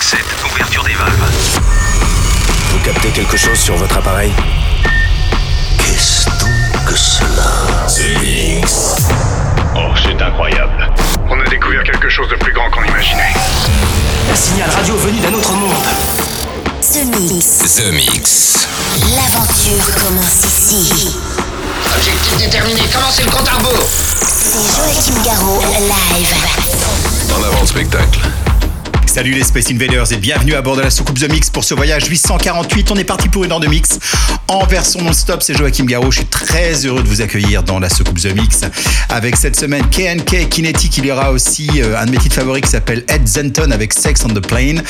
5-7, ouverture des valves. Vous captez quelque chose sur votre appareil Qu'est-ce donc que cela Oh, c'est incroyable. On a découvert quelque chose de plus grand qu'on imaginait. Un signal radio venu d'un autre monde. The Mix. The Mix. L'aventure commence ici. Objectif déterminé, commencez le compte à rebours C'est Joachim Garraud, live. En avant le spectacle. Salut les Space Invaders et bienvenue à bord de la soucoupe The Mix pour ce voyage 848. On est parti pour une heure de mix en version non-stop. C'est Joachim Garraud. Je suis très heureux de vous accueillir dans la soucoupe The Mix avec cette semaine KNK Kinetic. Il y aura aussi euh, un de mes titres favoris qui s'appelle Ed Zenton avec Sex on the Plane.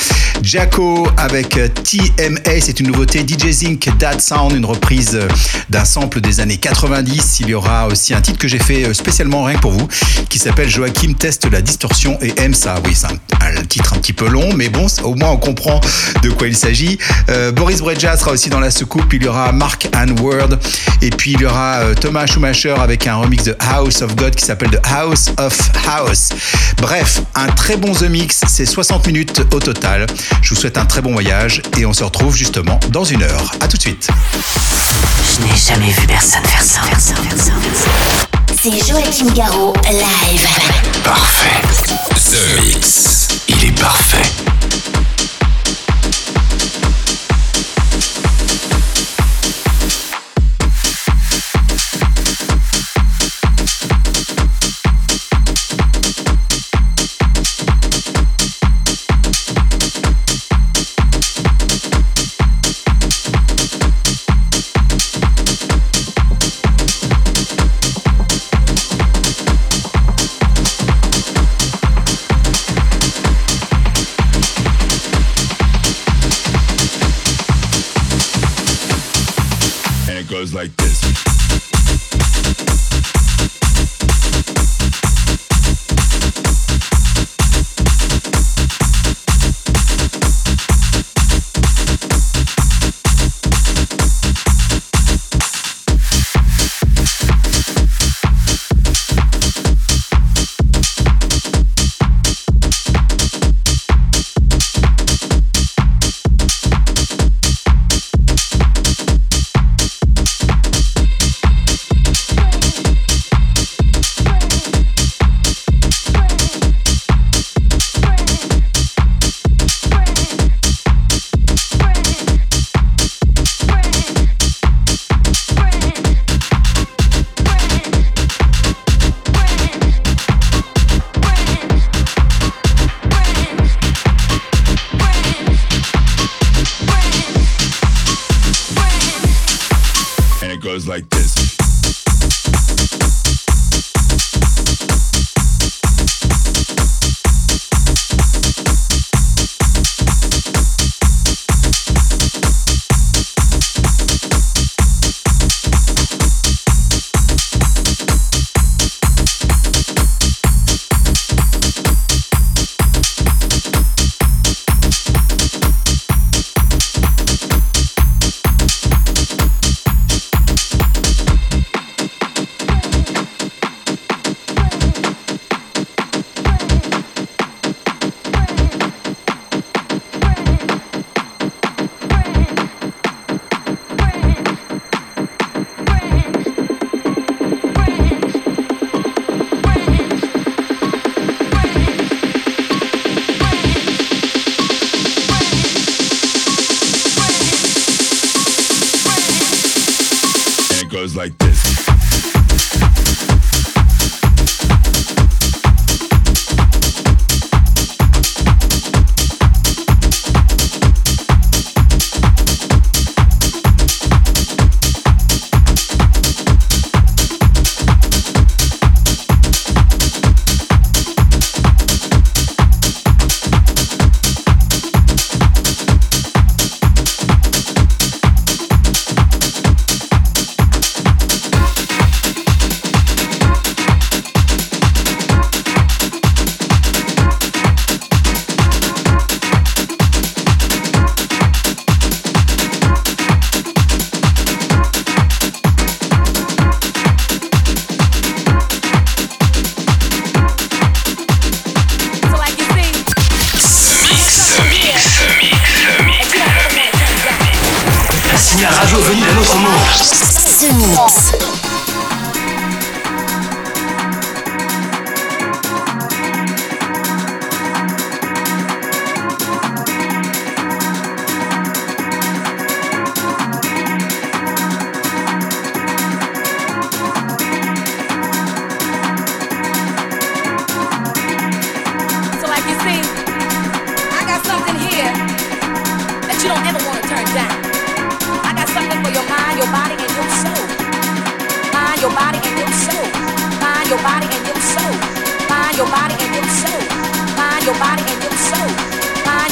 Jacko avec euh, TMA, c'est une nouveauté. DJ Zinc, That Sound, une reprise euh, d'un sample des années 90. Il y aura aussi un titre que j'ai fait spécialement rien que pour vous qui s'appelle Joachim teste la distorsion et aime ça. Oui, c'est un, un titre un petit peu long, mais bon, au moins on comprend de quoi il s'agit. Euh, Boris Breja sera aussi dans la soucoupe. Il y aura Mark and Word. Et puis il y aura euh, Thomas Schumacher avec un remix de House of God qui s'appelle The House of House. Bref, un très bon The Mix. C'est 60 minutes au total. Je vous souhaite un très bon voyage et on se retrouve justement dans une heure. À tout de suite. Je n'ai jamais vu personne faire ça. C'est Joachim Garraud, live. Parfait. The Mix. Il est parfait.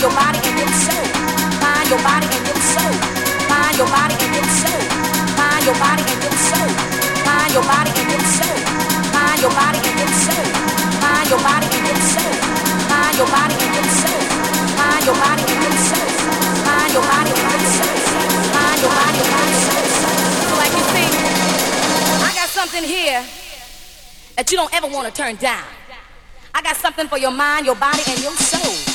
your body and your soul. Mind your body and your soul. Mind your body and your soul. Mind your body and your soul. Mind your body and your soul. Mind your body and your soul. Mind your body and your soul. Mind your body and your soul. Mind your body and your soul. Mind Like you see, I got something here that you don't ever want to turn down. I got something for your mind, your body, and your soul.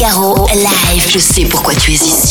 Garraud, live. Je sais pourquoi tu es ici.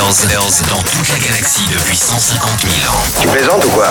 Dans toute la galaxie depuis 150 000 ans. Tu plaisantes ou quoi?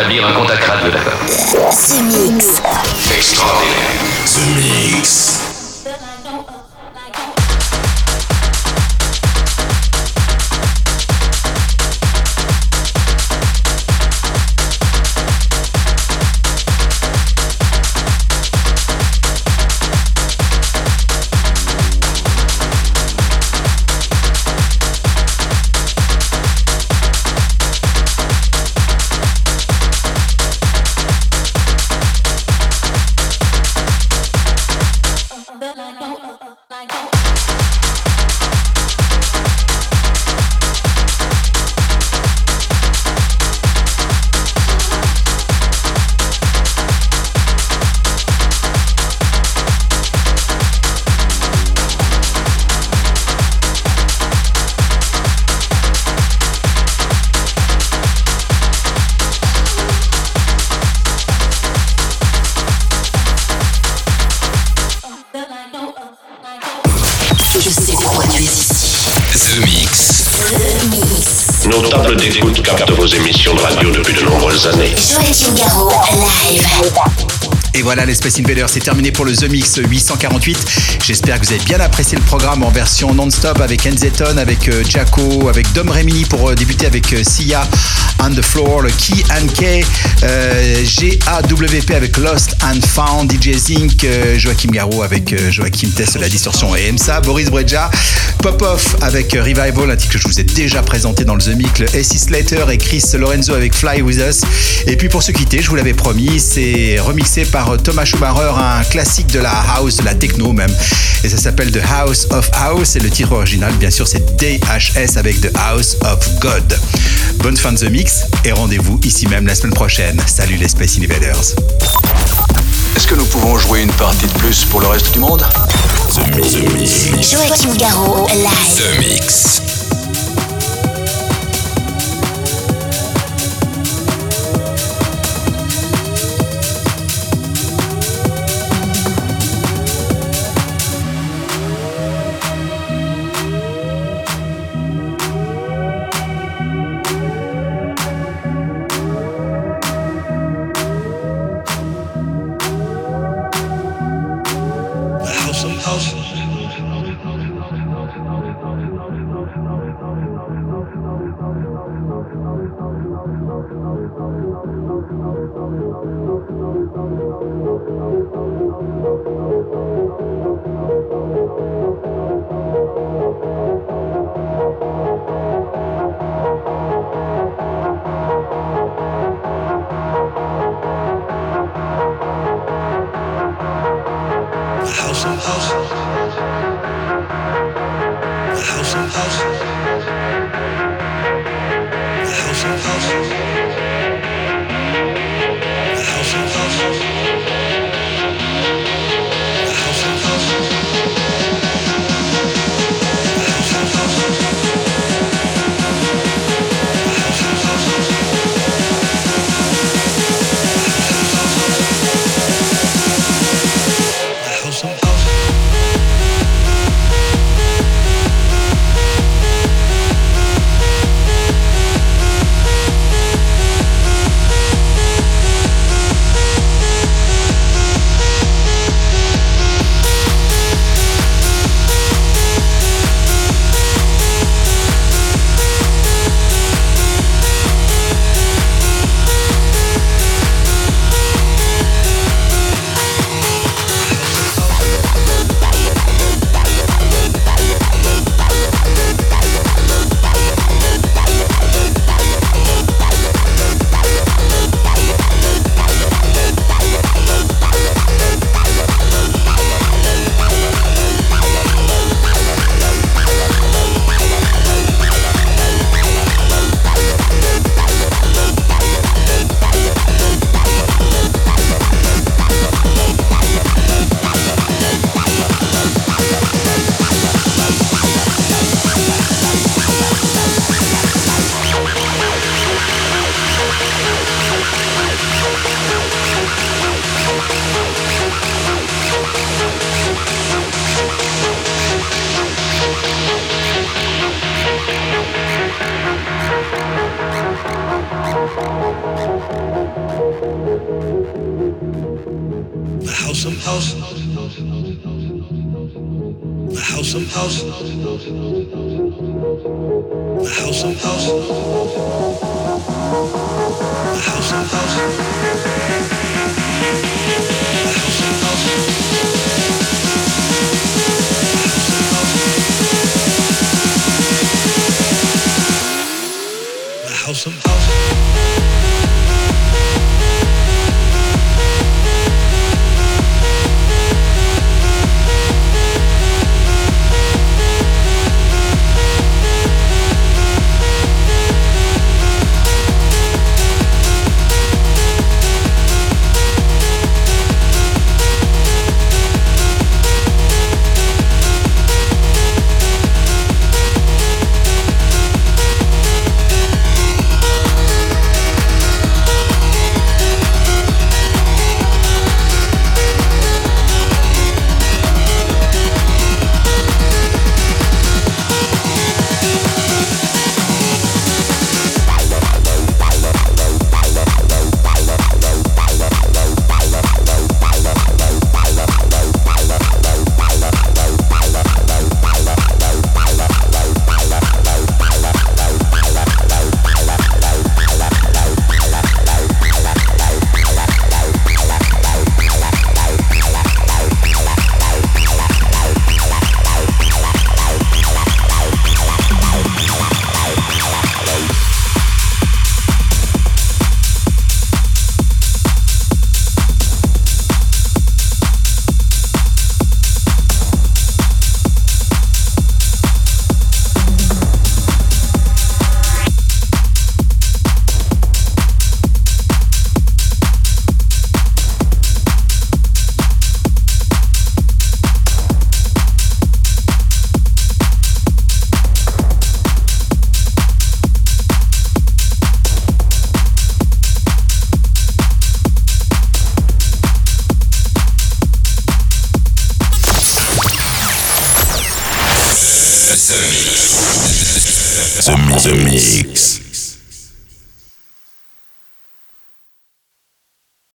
D'établir un contact radio, d'accord The Mix. Extraordinaire. The Mix. Et voilà, les Space c'est terminé pour le The Mix 848. J'espère que vous avez bien apprécié le programme en version non-stop avec Enzeton, avec euh, Jaco, avec Dom Remini pour euh, débuter avec euh, Sia on the Floor, le Key and K, euh, GAWP avec Lost and Found, DJ Zinc, euh, Joachim Garraud avec euh, Joachim Test, la distorsion et EMSA, Boris Breja, Pop Off avec Revival, un titre que je vous ai déjà présenté dans le The Mix, le. Slater et Chris Lorenzo avec Fly With Us. Et puis pour se quitter, je vous l'avais promis, c'est remixé par Thomas Schumacher, un classique de la house, de la techno même. Et ça s'appelle The House of House et le titre original, bien sûr, c'est DHS avec The House of God. Bonne fin de The Mix et rendez-vous ici même la semaine prochaine. Salut les Space Invaders. Est-ce que nous pouvons jouer une partie de plus pour le reste du monde? The Mix. Joachim Garraud, live. The Mix.